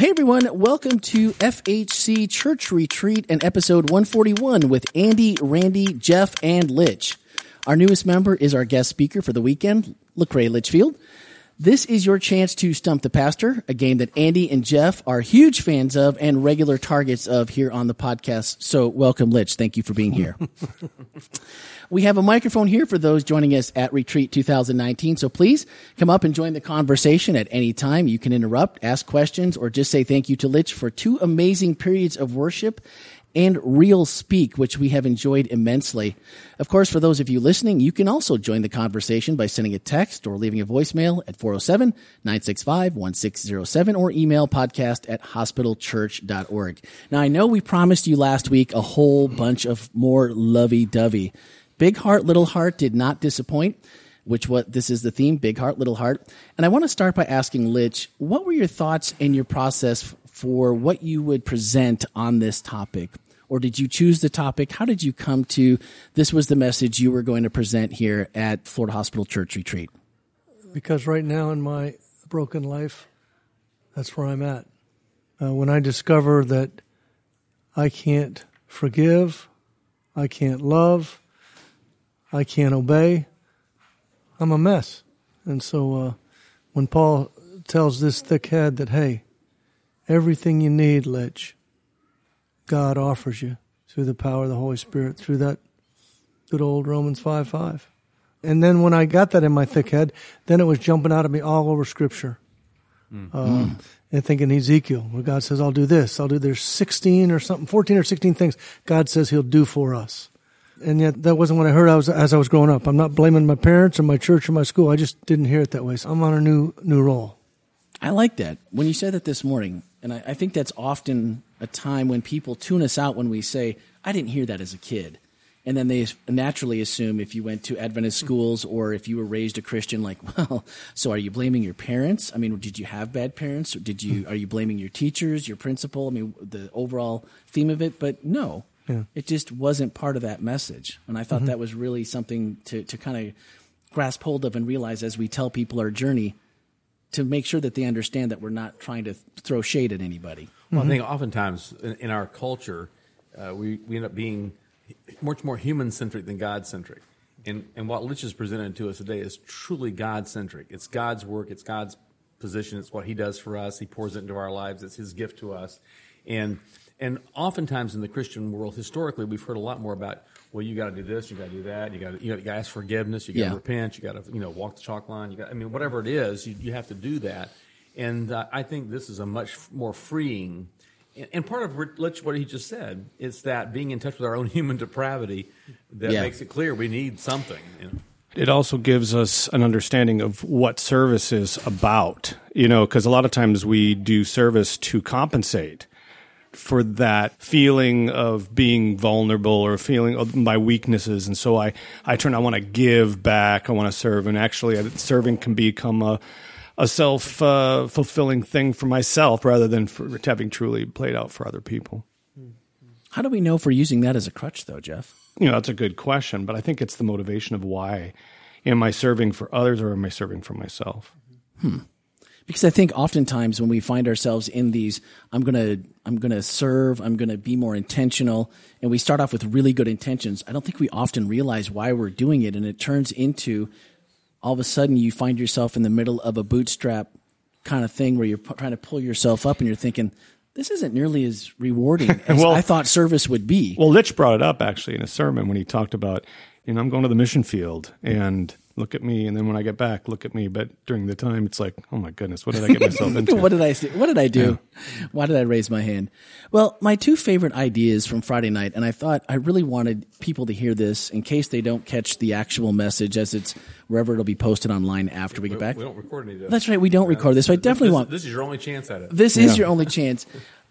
Hey everyone, welcome to FHC Church Retreat and episode 141 with Andy, Randy, Jeff, and Litch. Our newest member is our guest speaker for the weekend, Lecrae Litchfield. This is your chance to stump the pastor, a game that Andy and Jeff are huge fans of and regular targets of here on the podcast. So welcome, Litch. Thank you for being here. we have a microphone here for those joining us at Retreat 2019. So please come up and join the conversation at any time. You can interrupt, ask questions, or just say thank you to Litch for two amazing periods of worship and real speak, which we have enjoyed immensely. Of course, for those of you listening, you can also join the conversation by sending a text or leaving a voicemail at 407-965-1607 or email podcast at hospitalchurch.org. Now, I know we promised you last week a whole bunch of more lovey-dovey. Big heart, little heart did not disappoint which what this is the theme big heart little heart and i want to start by asking litch what were your thoughts in your process for what you would present on this topic? Or did you choose the topic? How did you come to this was the message you were going to present here at Florida Hospital Church Retreat? Because right now in my broken life, that's where I'm at. Uh, when I discover that I can't forgive, I can't love, I can't obey, I'm a mess. And so uh, when Paul tells this thick head that, hey, Everything you need, Litch, God offers you through the power of the Holy Spirit, through that good old Romans 5 5. And then when I got that in my thick head, then it was jumping out at me all over Scripture. Mm. Um, and thinking Ezekiel, where God says, I'll do this, I'll do, there's 16 or something, 14 or 16 things God says He'll do for us. And yet that wasn't what I heard I was, as I was growing up. I'm not blaming my parents or my church or my school. I just didn't hear it that way. So I'm on a new, new role. I like that. When you said that this morning, and I, I, think that's often a time when people tune us out when we say, I didn't hear that as a kid. And then they naturally assume if you went to Adventist schools or if you were raised a Christian, like, well, so are you blaming your parents? I mean, did you have bad parents? Or did you, are you blaming your teachers, your principal? I mean, the overall theme of it? But no, yeah. it just wasn't part of that message. And I thought mm-hmm. that was really something to, to kind of grasp hold of and realize as we tell people our journey to make sure that they understand that we're not trying to throw shade at anybody. Well, mm-hmm. I think oftentimes in, in our culture, uh, we, we end up being much more human centric than God centric. And, and what Litch has presented to us today is truly God centric. It's God's work, it's God's position, it's what He does for us. He pours it into our lives, it's His gift to us. And, and oftentimes in the Christian world, historically, we've heard a lot more about well, you got to do this, you got to do that, you got to you, got to ask forgiveness, you got to yeah. repent, you got to you know walk the chalk line. You got, I mean, whatever it is, you, you have to do that. And uh, I think this is a much more freeing. And, and part of what he just said is that being in touch with our own human depravity that yeah. makes it clear we need something. You know? It also gives us an understanding of what service is about, you know, because a lot of times we do service to compensate for that feeling of being vulnerable or feeling of my weaknesses. And so I, I turn, I want to give back. I want to serve. And actually, serving can become a, a self uh, fulfilling thing for myself rather than for having truly played out for other people. How do we know if we're using that as a crutch, though, Jeff? You know, that's a good question, but I think it's the motivation of why. Am I serving for others or am I serving for myself? Hmm because I think oftentimes when we find ourselves in these, I'm gonna I'm gonna serve, I'm gonna be more intentional, and we start off with really good intentions. I don't think we often realize why we're doing it, and it turns into all of a sudden you find yourself in the middle of a bootstrap kind of thing where you're p- trying to pull yourself up, and you're thinking. This isn't nearly as rewarding as well, I thought service would be. Well, Litch brought it up actually in a sermon when he talked about, you know, I'm going to the mission field and look at me, and then when I get back, look at me. But during the time, it's like, oh my goodness, what did I get myself into? what did I What did I do? Yeah. Why did I raise my hand? Well, my two favorite ideas from Friday night, and I thought I really wanted people to hear this in case they don't catch the actual message as it's wherever it'll be posted online after we, we get back. We don't record any of this. That's right, we don't yeah, record this. So I definitely this, want. This is your only chance at it. This yeah. is your only chance.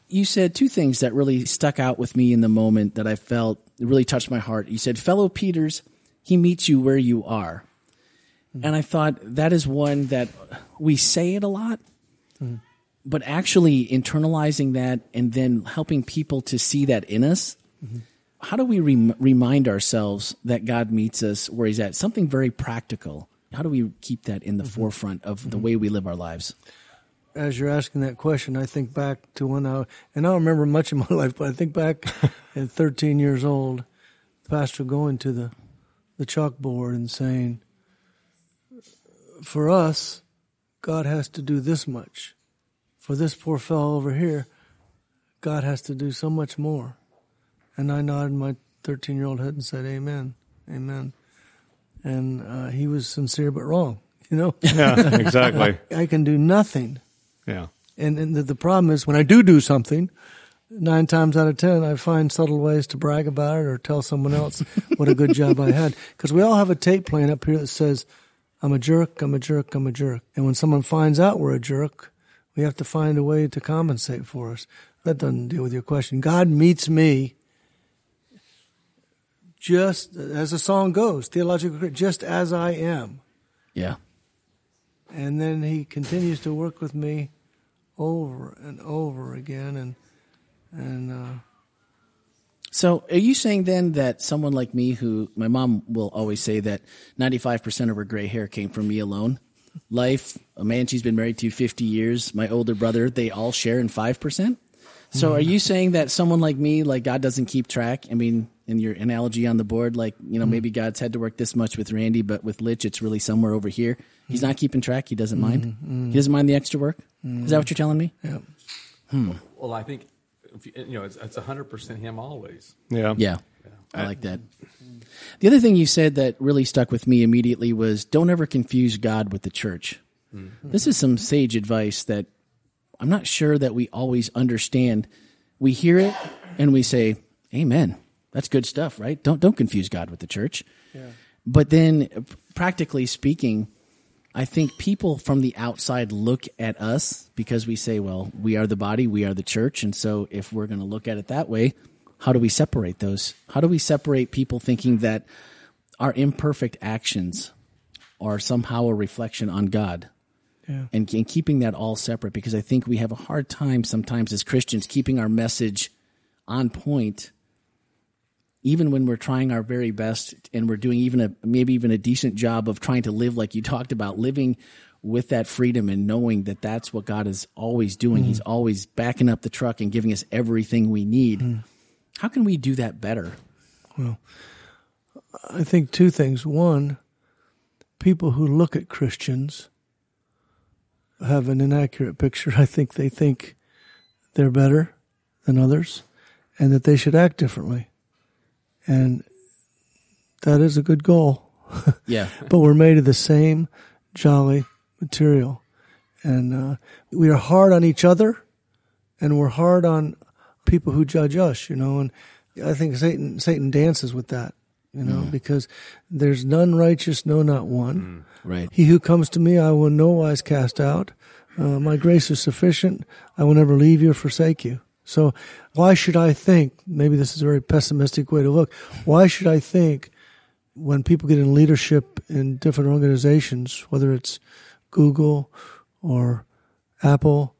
You said two things that really stuck out with me in the moment that I felt really touched my heart. You said, "Fellow Peters, he meets you where you are." Mm-hmm. And I thought that is one that we say it a lot, mm-hmm. but actually internalizing that and then helping people to see that in us. Mm-hmm. How do we rem- remind ourselves that God meets us where He's at? Something very practical. How do we keep that in the forefront of the way we live our lives? as you're asking that question, I think back to when I, and I don't remember much of my life, but I think back at 13 years old, the pastor going to the, the chalkboard and saying, for us, God has to do this much. For this poor fellow over here, God has to do so much more. And I nodded my 13 year old head and said, Amen. Amen. And uh, he was sincere but wrong, you know? Yeah, exactly. I can do nothing. Yeah. And, and the, the problem is when I do do something, nine times out of ten, I find subtle ways to brag about it or tell someone else what a good job I had. Because we all have a tape playing up here that says, I'm a jerk, I'm a jerk, I'm a jerk. And when someone finds out we're a jerk, we have to find a way to compensate for us. That doesn't deal with your question. God meets me just as the song goes, theological, just as I am. Yeah. And then he continues to work with me over and over again. And, and, uh, So, are you saying then that someone like me, who my mom will always say that 95% of her gray hair came from me alone, life, a man she's been married to 50 years, my older brother, they all share in 5%? So, are you saying that someone like me, like God doesn't keep track? I mean, in your analogy on the board, like, you know, maybe God's had to work this much with Randy, but with Litch, it's really somewhere over here. He's not keeping track. He doesn't mind. Mm-hmm. He doesn't mind the extra work. Is that what you're telling me? yeah. Hmm. Well, I think if you, you know it's it's hundred percent him always. Yeah. Yeah. I like that. The other thing you said that really stuck with me immediately was don't ever confuse God with the church. This is some sage advice that I'm not sure that we always understand. We hear it and we say, "Amen." That's good stuff, right? Don't don't confuse God with the church. But then uh, practically speaking, I think people from the outside look at us because we say, well, we are the body, we are the church. And so if we're going to look at it that way, how do we separate those? How do we separate people thinking that our imperfect actions are somehow a reflection on God? Yeah. And, and keeping that all separate because I think we have a hard time sometimes as Christians keeping our message on point even when we're trying our very best and we're doing even a maybe even a decent job of trying to live like you talked about living with that freedom and knowing that that's what God is always doing he's mm. always backing up the truck and giving us everything we need mm. how can we do that better Well, I think two things. One, people who look at Christians have an inaccurate picture. I think they think they're better than others and that they should act differently. And that is a good goal. yeah but we're made of the same jolly material. And uh, we are hard on each other and we're hard on people who judge us, you know. And I think Satan Satan dances with that, you know, because there's none righteous, no, not one. right He who comes to me, I will no wise cast out. Uh, my grace is sufficient. I will never leave you or forsake you. So why should I think, maybe this is a very pessimistic way to look, why should I think when people get in leadership in different organizations, whether it's Google or Apple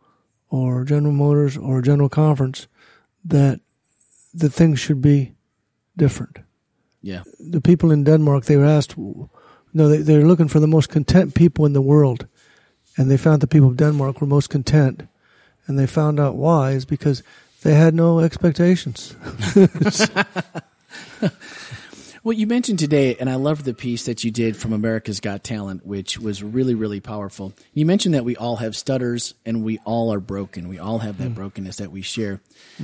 or General Motors or General Conference, that the things should be different yeah the people in Denmark, they were asked, no, they, they're looking for the most content people in the world. And they found the people of Denmark were most content. And they found out why is because they had no expectations. Well, you mentioned today, and I loved the piece that you did from America's Got Talent, which was really, really powerful. You mentioned that we all have stutters and we all are broken. We all have that hmm. brokenness that we share.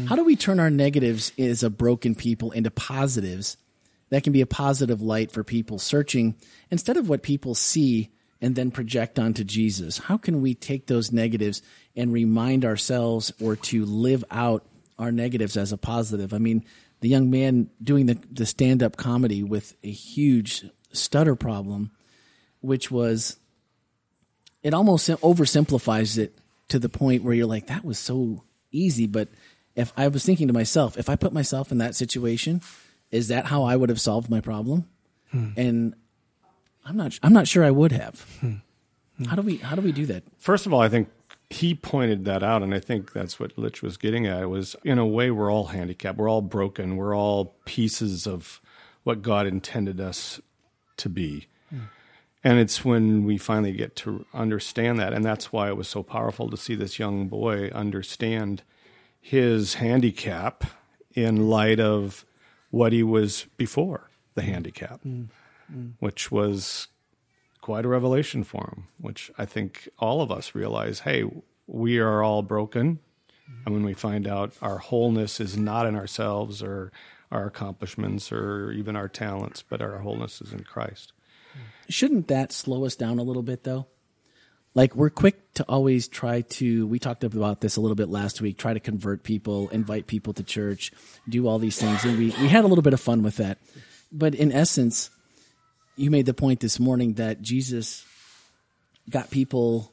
How do we turn our negatives as a broken people into positives that can be a positive light for people searching instead of what people see and then project onto Jesus? How can we take those negatives and remind ourselves or to live out our negatives as a positive? I mean, the young man doing the, the stand up comedy with a huge stutter problem, which was, it almost oversimplifies it to the point where you're like, that was so easy. But if I was thinking to myself, if I put myself in that situation, is that how I would have solved my problem? Hmm. And I'm not, I'm not sure I would have. Hmm. Hmm. How do we, how do we do that? First of all, I think he pointed that out, and I think that's what Litch was getting at. Was in a way we're all handicapped, we're all broken, we're all pieces of what God intended us to be, hmm. And it's when we finally get to understand that. And that's why it was so powerful to see this young boy understand his handicap in light of what he was before the handicap, mm. Mm. which was quite a revelation for him, which I think all of us realize hey, we are all broken. And when we find out our wholeness is not in ourselves or our accomplishments or even our talents, but our wholeness is in Christ. Shouldn't that slow us down a little bit, though? Like, we're quick to always try to, we talked about this a little bit last week, try to convert people, invite people to church, do all these things. And we, we had a little bit of fun with that. But in essence, you made the point this morning that Jesus got people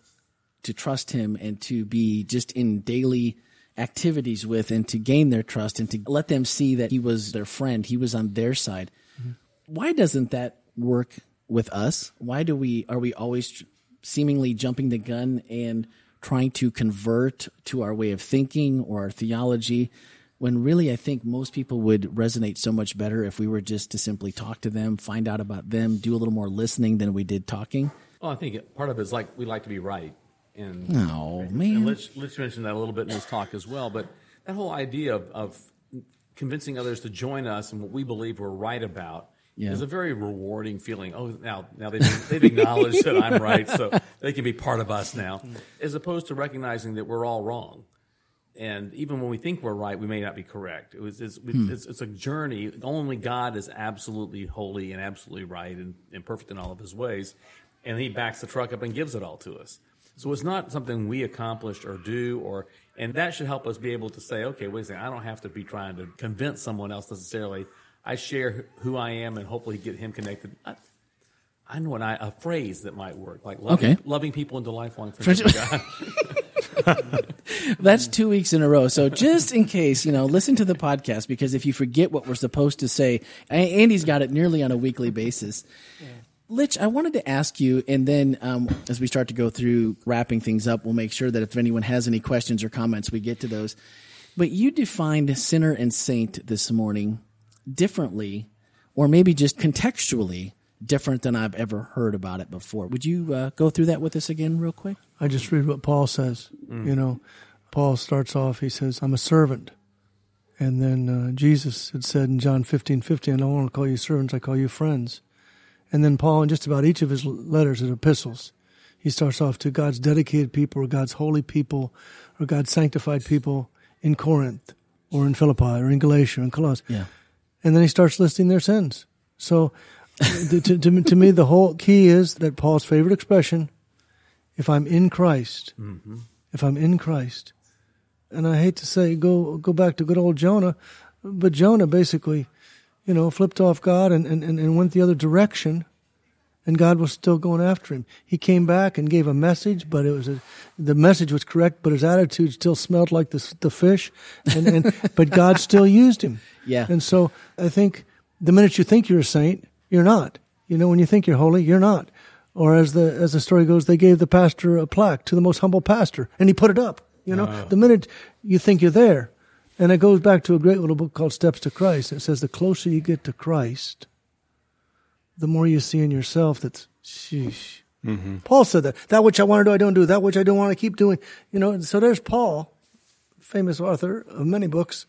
to trust him and to be just in daily activities with and to gain their trust and to let them see that he was their friend, he was on their side. Mm-hmm. Why doesn't that work with us? Why do we are we always seemingly jumping the gun and trying to convert to our way of thinking or our theology when really I think most people would resonate so much better if we were just to simply talk to them, find out about them, do a little more listening than we did talking? Well, I think part of it is like we like to be right. And, oh, man. And Litch mentioned that a little bit in his talk as well. But that whole idea of, of convincing others to join us in what we believe we're right about yeah. is a very rewarding feeling. Oh, now now they've, they've acknowledged that I'm right, so they can be part of us now, as opposed to recognizing that we're all wrong. And even when we think we're right, we may not be correct. It was, it's, hmm. it's, it's, a journey. Only God is absolutely holy and absolutely right and, and perfect in all of his ways. And he backs the truck up and gives it all to us. So it's not something we accomplish or do, or and that should help us be able to say, okay, wait a second, I don't have to be trying to convince someone else necessarily. I share who I am and hopefully get him connected. I, I know an, a phrase that might work, like loving, okay. loving people into lifelong friendship. That's two weeks in a row. So just in case, you know, listen to the podcast because if you forget what we're supposed to say, Andy's got it nearly on a weekly basis. Yeah. Litch, I wanted to ask you, and then um, as we start to go through wrapping things up, we'll make sure that if anyone has any questions or comments, we get to those. But you defined sinner and saint this morning differently, or maybe just contextually different than I've ever heard about it before. Would you uh, go through that with us again, real quick? I just read what Paul says. Mm. You know, Paul starts off, he says, I'm a servant. And then uh, Jesus had said in John 15 15, I don't want to call you servants, I call you friends. And then Paul, in just about each of his letters and epistles, he starts off to God's dedicated people or God's holy people or God's sanctified people in Corinth or in Philippi or in Galatia or in Colossae. Yeah. And then he starts listing their sins. So to, to, to, me, the whole key is that Paul's favorite expression, if I'm in Christ, mm-hmm. if I'm in Christ, and I hate to say, go, go back to good old Jonah, but Jonah basically you know, flipped off God and, and, and went the other direction, and God was still going after him. He came back and gave a message, but it was a, the message was correct, but his attitude still smelled like the, the fish, and, and but God still used him. Yeah. And so I think the minute you think you're a saint, you're not. You know, when you think you're holy, you're not. Or as the as the story goes, they gave the pastor a plaque to the most humble pastor, and he put it up. You know, the minute you think you're there, and it goes back to a great little book called Steps to Christ. It says the closer you get to Christ, the more you see in yourself that's sheesh. Mm-hmm. Paul said that. That which I want to do, I don't do. That which I don't want to keep doing. You know, so there's Paul, famous author of many books,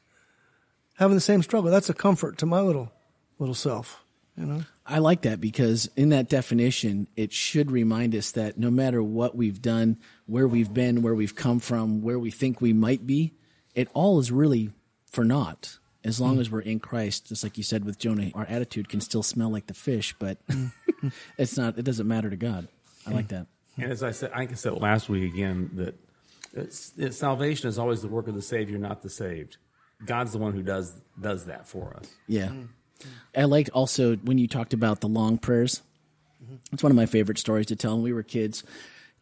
having the same struggle. That's a comfort to my little little self. You know? I like that because in that definition, it should remind us that no matter what we've done, where we've been, where we've come from, where we think we might be, it all is really for naught as long mm. as we're in Christ. Just like you said with Jonah, our attitude can still smell like the fish, but it's not. It doesn't matter to God. I like that. And as I said, I think I said last week again that it's, it's, salvation is always the work of the Savior, not the saved. God's the one who does does that for us. Yeah. Mm. I liked also when you talked about the long prayers. It's one of my favorite stories to tell. When we were kids,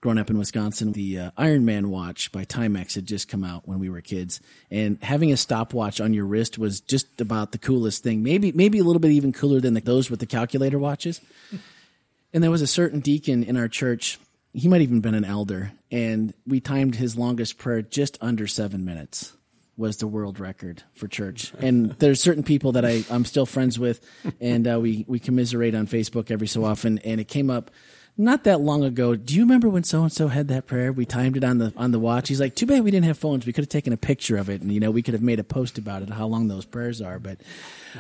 growing up in Wisconsin, the uh, Iron Man watch by Timex had just come out when we were kids, and having a stopwatch on your wrist was just about the coolest thing. Maybe maybe a little bit even cooler than the, those with the calculator watches. and there was a certain deacon in our church. He might even been an elder, and we timed his longest prayer just under seven minutes. Was the world record for church, and there's certain people that I I'm still friends with, and uh, we we commiserate on Facebook every so often, and it came up not that long ago, do you remember when so and so had that prayer? We timed it on the on the watch. He's like, too bad we didn't have phones. We could have taken a picture of it, and you know, we could have made a post about it, how long those prayers are. But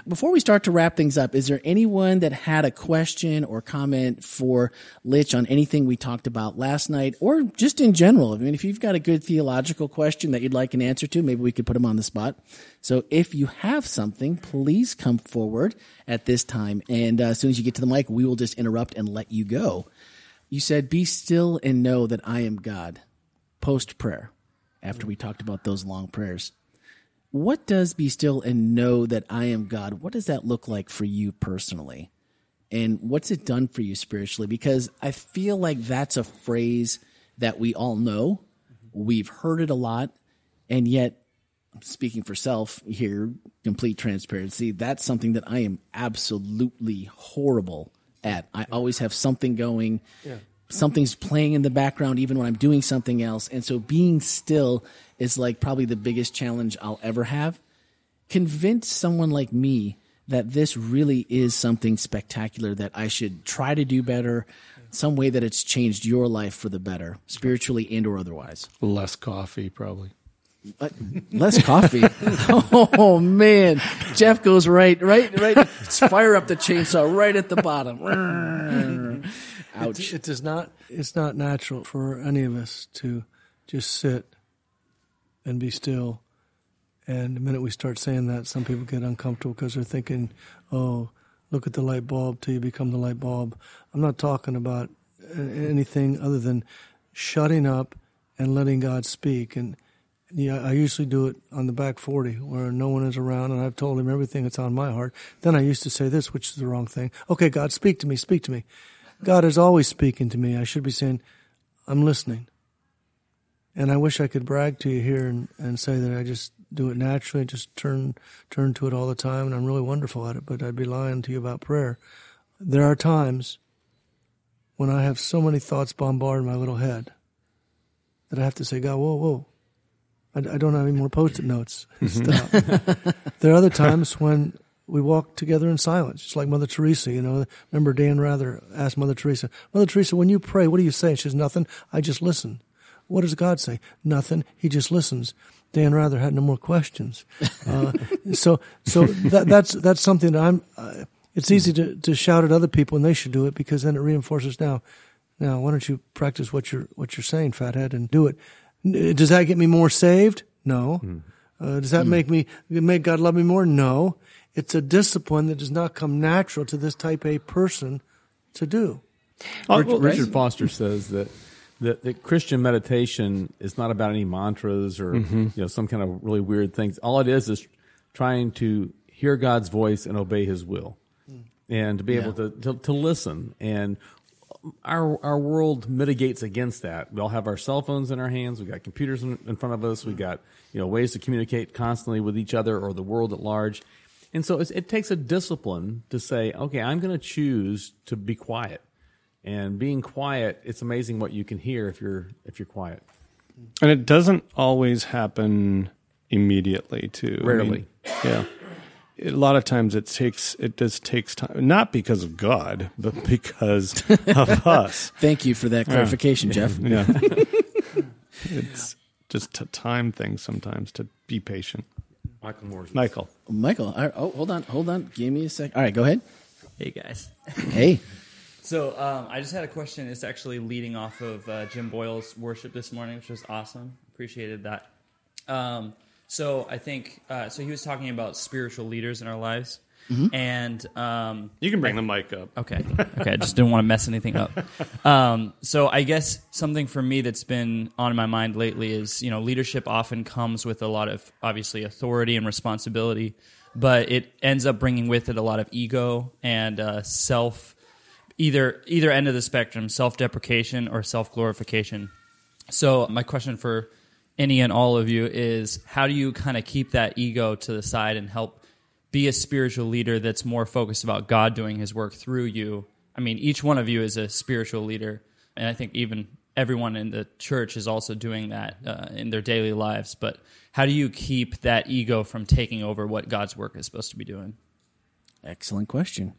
before we start to wrap things up, is there anyone that had a question or comment for Litch on anything we talked about last night, or just in general? I mean, if you've got a good theological question that you'd like an answer to, maybe we could put him on the spot. So if you have something, please come forward at this time, and uh, as soon as you get to the mic, we will just interrupt and let you go. You said, Be still and know that I am God, post prayer, after we talked about those long prayers. What does be still and know that I am God? What does that look like for you personally? And what's it done for you spiritually? Because I feel like that's a phrase that we all know. We've heard it a lot. And yet, speaking for self here, complete transparency, that's something that I am absolutely horrible at. I always have something going. Yeah. Something's playing in the background even when I'm doing something else. And so being still is like probably the biggest challenge I'll ever have. Convince someone like me that this really is something spectacular that I should try to do better, some way that it's changed your life for the better, spiritually and or otherwise. Less coffee, probably. But less coffee. oh man, Jeff goes right, right, right. Fire up the chainsaw right at the bottom. Ouch. It, it does not. It's not natural for any of us to just sit and be still. And the minute we start saying that, some people get uncomfortable because they're thinking, "Oh, look at the light bulb till you become the light bulb." I'm not talking about anything other than shutting up and letting God speak. And yeah, I usually do it on the back 40 where no one is around and I've told him everything that's on my heart. Then I used to say this, which is the wrong thing. Okay, God, speak to me, speak to me. God is always speaking to me. I should be saying, I'm listening. And I wish I could brag to you here and, and say that I just do it naturally, just turn turn to it all the time, and I'm really wonderful at it. But I'd be lying to you about prayer. There are times when I have so many thoughts bombard my little head that I have to say, God, whoa, whoa, I, I don't have any more post-it notes. Stop. there are other times when we walk together in silence, just like Mother Teresa. You know, remember Dan Rather asked Mother Teresa, Mother Teresa, when you pray, what do you say? She says, nothing. I just listen. What does God say? Nothing. He just listens. Dan Rather had no more questions. Uh, so, so that, that's that's something that I'm. Uh, it's easy to, to shout at other people, and they should do it because then it reinforces. Now, now, why don't you practice what you're what you're saying, fathead, and do it? Does that get me more saved? No. Mm. Uh, does that mm. make me make God love me more? No. It's a discipline that does not come natural to this type A person to do. Oh, Richard, well, Richard Foster says that, that that Christian meditation is not about any mantras or mm-hmm. you know some kind of really weird things. All it is is trying to hear God's voice and obey His will, mm. and to be yeah. able to, to to listen and our our world mitigates against that. We all have our cell phones in our hands. We've got computers in, in front of us. We've got you know ways to communicate constantly with each other or the world at large. And so it takes a discipline to say, okay, I'm going to choose to be quiet. And being quiet, it's amazing what you can hear if you're if you're quiet. And it doesn't always happen immediately, too. Rarely. I mean, yeah a lot of times it takes it just takes time not because of god but because of us. Thank you for that clarification yeah. jeff. Yeah. It's just a time thing sometimes to be patient. Michael Moore. michael. Michael oh hold on hold on give me a sec all right go ahead. Hey guys. Hey. So um, i just had a question it's actually leading off of uh, jim boyle's worship this morning which was awesome appreciated that. Um, so I think uh, so. He was talking about spiritual leaders in our lives, mm-hmm. and um, you can bring I, the mic up. Okay, okay. I just didn't want to mess anything up. Um, so I guess something for me that's been on my mind lately is you know leadership often comes with a lot of obviously authority and responsibility, but it ends up bringing with it a lot of ego and uh, self. Either either end of the spectrum, self deprecation or self glorification. So my question for any and all of you is how do you kind of keep that ego to the side and help be a spiritual leader that's more focused about God doing his work through you? I mean, each one of you is a spiritual leader, and I think even everyone in the church is also doing that uh, in their daily lives. But how do you keep that ego from taking over what God's work is supposed to be doing? Excellent question.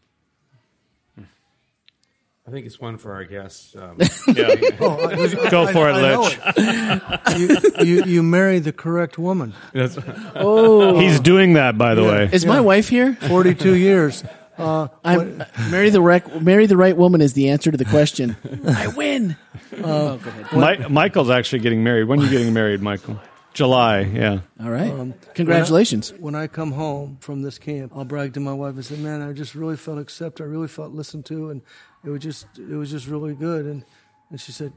I think it's one for our guests. Um, Yeah. Oh, I- there's- Go I- for it, I know Litch. it. you, you, you married the correct woman. that's, He's doing that, by the Yeah. way. Is my wife here? 42 years. Uh, I'm marry the rec- marry the right woman is the answer to the question. I win. oh, go ahead. Mi- Michael's actually getting married. When are you getting married, Michael? July, yeah. All right. Congratulations. when I come home from this camp, I'll brag to my wife and say, "Man, I just really felt accepted. I really felt listened to, and it was just it was just really good." And and she said,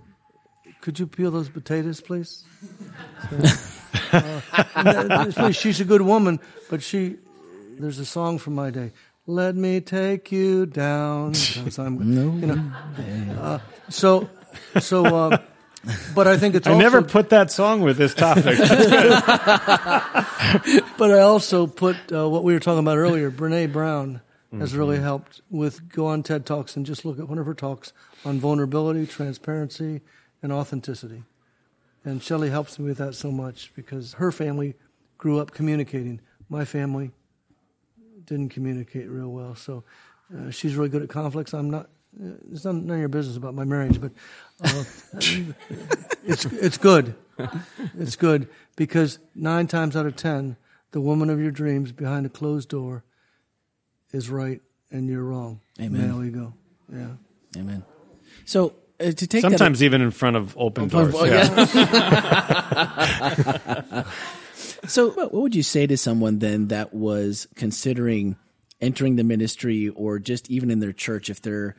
"Could you peel those potatoes, please?" So, uh, that- she's a good woman, but she there's a song from my day. Let me take you down. I'm, you know, uh, so so. Uh, but I think it's I also, never put that song with this topic. But I also put uh, what we were talking about earlier. Brene Brown has Mm-hmm. really helped with go on TED Talks and just look at one of her talks on vulnerability, transparency, and authenticity. And Shelley helps me with that so much because her family grew up communicating. My family didn't communicate real well, so uh, she's really good at conflicts. I'm not. Uh, it's none, none of your business about my marriage, but uh, it's it's good. It's good because nine times out of ten, the woman of your dreams behind a closed door is right and you're wrong. Amen. There we go. Yeah. Amen. So uh, to take Sometimes even in front of open doors. Oh, yeah. so what what would you say to someone then that was considering entering the ministry or just even in their church if they're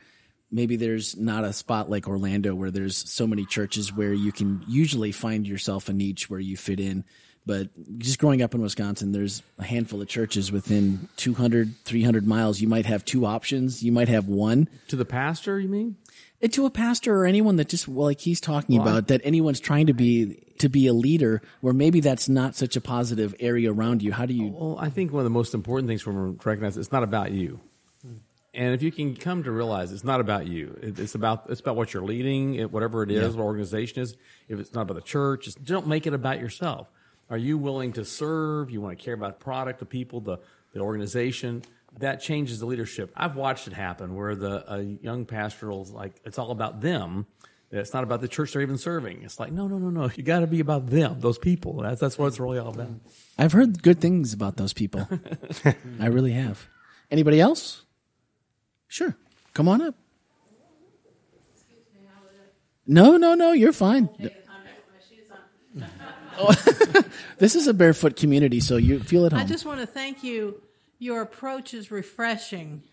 maybe there's not a spot like Orlando where there's so many churches where you can usually find yourself a niche where you fit in. But just growing up in Wisconsin, there's a handful of churches within 200, 300 miles. You might have two options. You might have one. to the pastor, you mean? Uh, to a pastor or anyone that just well, like he's talking Well, I- about that anyone's trying to be to be a leader where maybe that's not such a positive area around you how do you Well, I think one of the most important things for to recognize it's not about you. And if you can come to realize it's not about you, it's about it's about what you're leading, whatever it is, what organization is. If it's not about the church, just don't make it about yourself. Are you willing to serve? You want to care about the product, the people, the the organization. That changes the leadership. I've watched it happen where the a young pastor will like it's all about them. It's not about the church they're even serving. It's like no, no, no, no. You got to be about them, those people. That's that's what it's really all about. i've heard good things about those people i really have anybody else sure. Come on up. No no no you're fine. Oh. This is a barefoot community so you feel at home. I just want to thank you. Your approach is refreshing.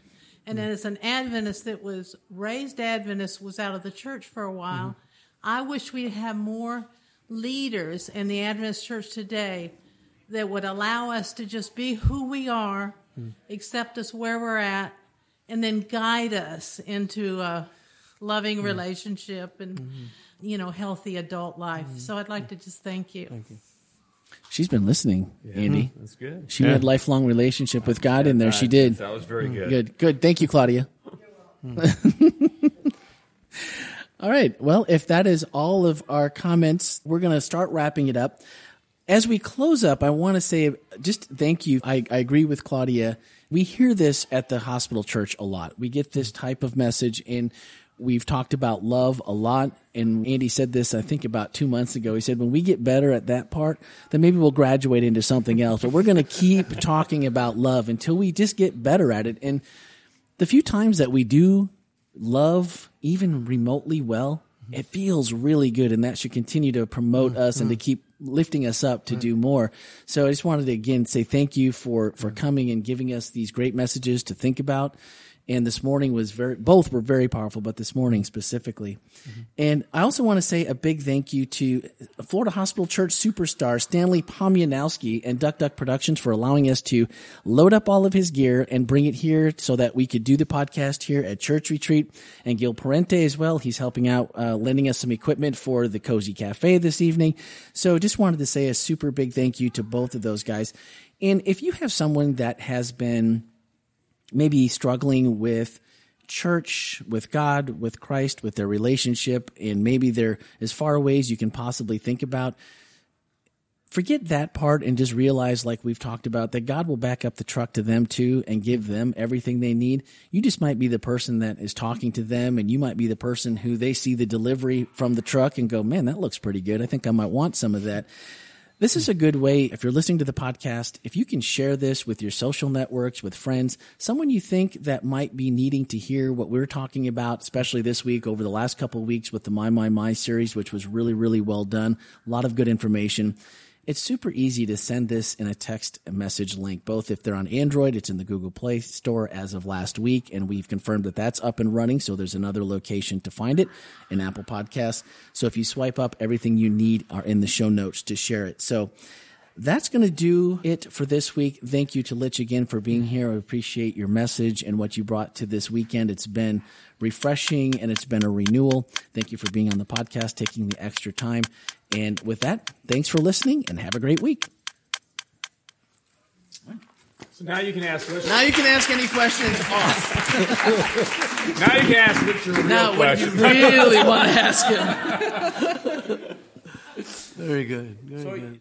And mm. as an Adventist that was raised Adventist, was out of the church for a while, mm-hmm. I wish we'd have more leaders in the Adventist church today that would allow us to just be who we are, mm. accept us where we're at, and then guide us into a loving mm-hmm. relationship and, mm-hmm. you know, healthy adult life. Mm-hmm. So I'd like to just thank you. Thank you. she's been listening andy That's good. she had a lifelong relationship with god in there she did That was very mm. good. Good, good. Thank you, Claudia. Mm. all right. Well, if that is all of our comments, we're going to start wrapping it up. As we close up, I want to say just thank you. I, I agree with Claudia. We hear this at the hospital church a lot. We get this type of message, and we've talked about love a lot. And Andy said this, I think, about two months ago. He said, when we get better at that part, then maybe we'll graduate into something else. But we're going to keep talking about love until we just get better at it. And the few times that we do love even remotely well, it feels really good, and that should continue to promote us and to mm-hmm. keep lifting us up to do more. So I just wanted to again say thank you for for mm-hmm. coming and giving us these great messages to think about. And this morning was very both were very powerful, but this morning specifically. And I also want to say a big thank you to Florida Hospital Church superstar Stanley Pomianowski and Duck Duck Productions for allowing us to load up all of his gear and bring it here so that we could do the podcast here at Church Retreat. And Gil Parente as well. He's helping out, uh, lending us some equipment for the Cozy Cafe this evening. So just wanted to say a super big thank you to both of those guys. And if you have someone that has been maybe struggling with church, with God, with Christ, with their relationship, and maybe they're as far away as you can possibly think about. forget that part and just realize, like we've talked about, that God will back up the truck to them too and give them everything they need. You just might be the person that is talking to them, and you might be the person who they see the delivery from the truck and go, man, that looks pretty good. I think I might want some of that. This is a good way, if you're listening to the podcast, if you can share this with your social networks, with friends, someone you think that might be needing to hear what we're talking about, especially this week over the last couple of weeks with the My, My, My series, which was really, really well done. A lot of good information. It's super easy to send this in a text message link, both if they're on Android, it's in the Google Play Store as of last week, and we've confirmed that that's up and running. So there's another location to find it in Apple Podcasts. So if you swipe up, everything you need are in the show notes to share it. So that's going to do it for this week. Thank you to Litch again for being here. I appreciate your message and what you brought to this weekend. It's been refreshing and it's been a renewal. Thank you for being on the podcast, taking the extra time. And with that, thanks for listening and have a great week. So now you can ask Rich. Now you can ask any questions off. Now you can ask Rich your real now, what you really want to ask him. Very good. Very good.